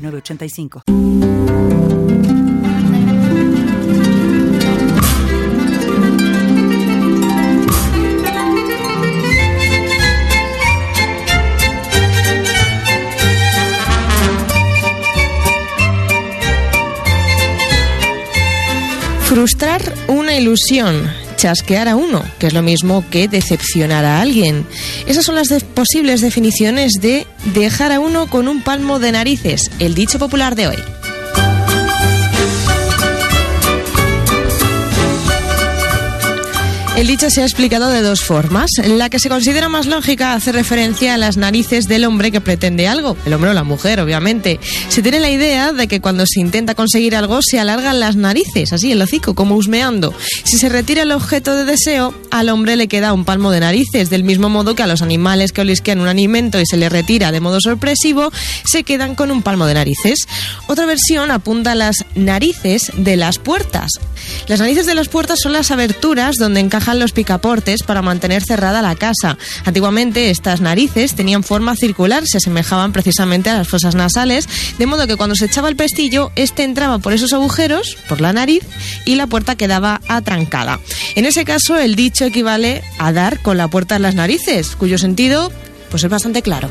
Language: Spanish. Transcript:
906985. Frustrar una ilusión, chasquear a uno, que es lo mismo que decepcionar a alguien. Esas son las posibles definiciones de dejar a uno con un palmo de narices, el dicho popular de hoy. El dicho se ha explicado de dos formas. La que se considera más lógica hace referencia a las narices del hombre que pretende algo, el hombre o la mujer, obviamente. Se tiene la idea de que cuando se intenta conseguir algo se alargan las narices, así el hocico, como husmeando. Si se retira el objeto de deseo, al hombre le queda un palmo de narices, del mismo modo que a los animales que olisquean un alimento y se le retira de modo sorpresivo, se quedan con un palmo de narices. Otra versión apunta a las narices de las puertas. Las narices de las puertas son las aberturas donde los picaportes para mantener cerrada la casa. Antiguamente estas narices tenían forma circular, se asemejaban precisamente a las fosas nasales, de modo que cuando se echaba el pestillo, este entraba por esos agujeros, por la nariz, y la puerta quedaba atrancada. En ese caso, el dicho equivale a dar con la puerta en las narices, cuyo sentido pues es bastante claro.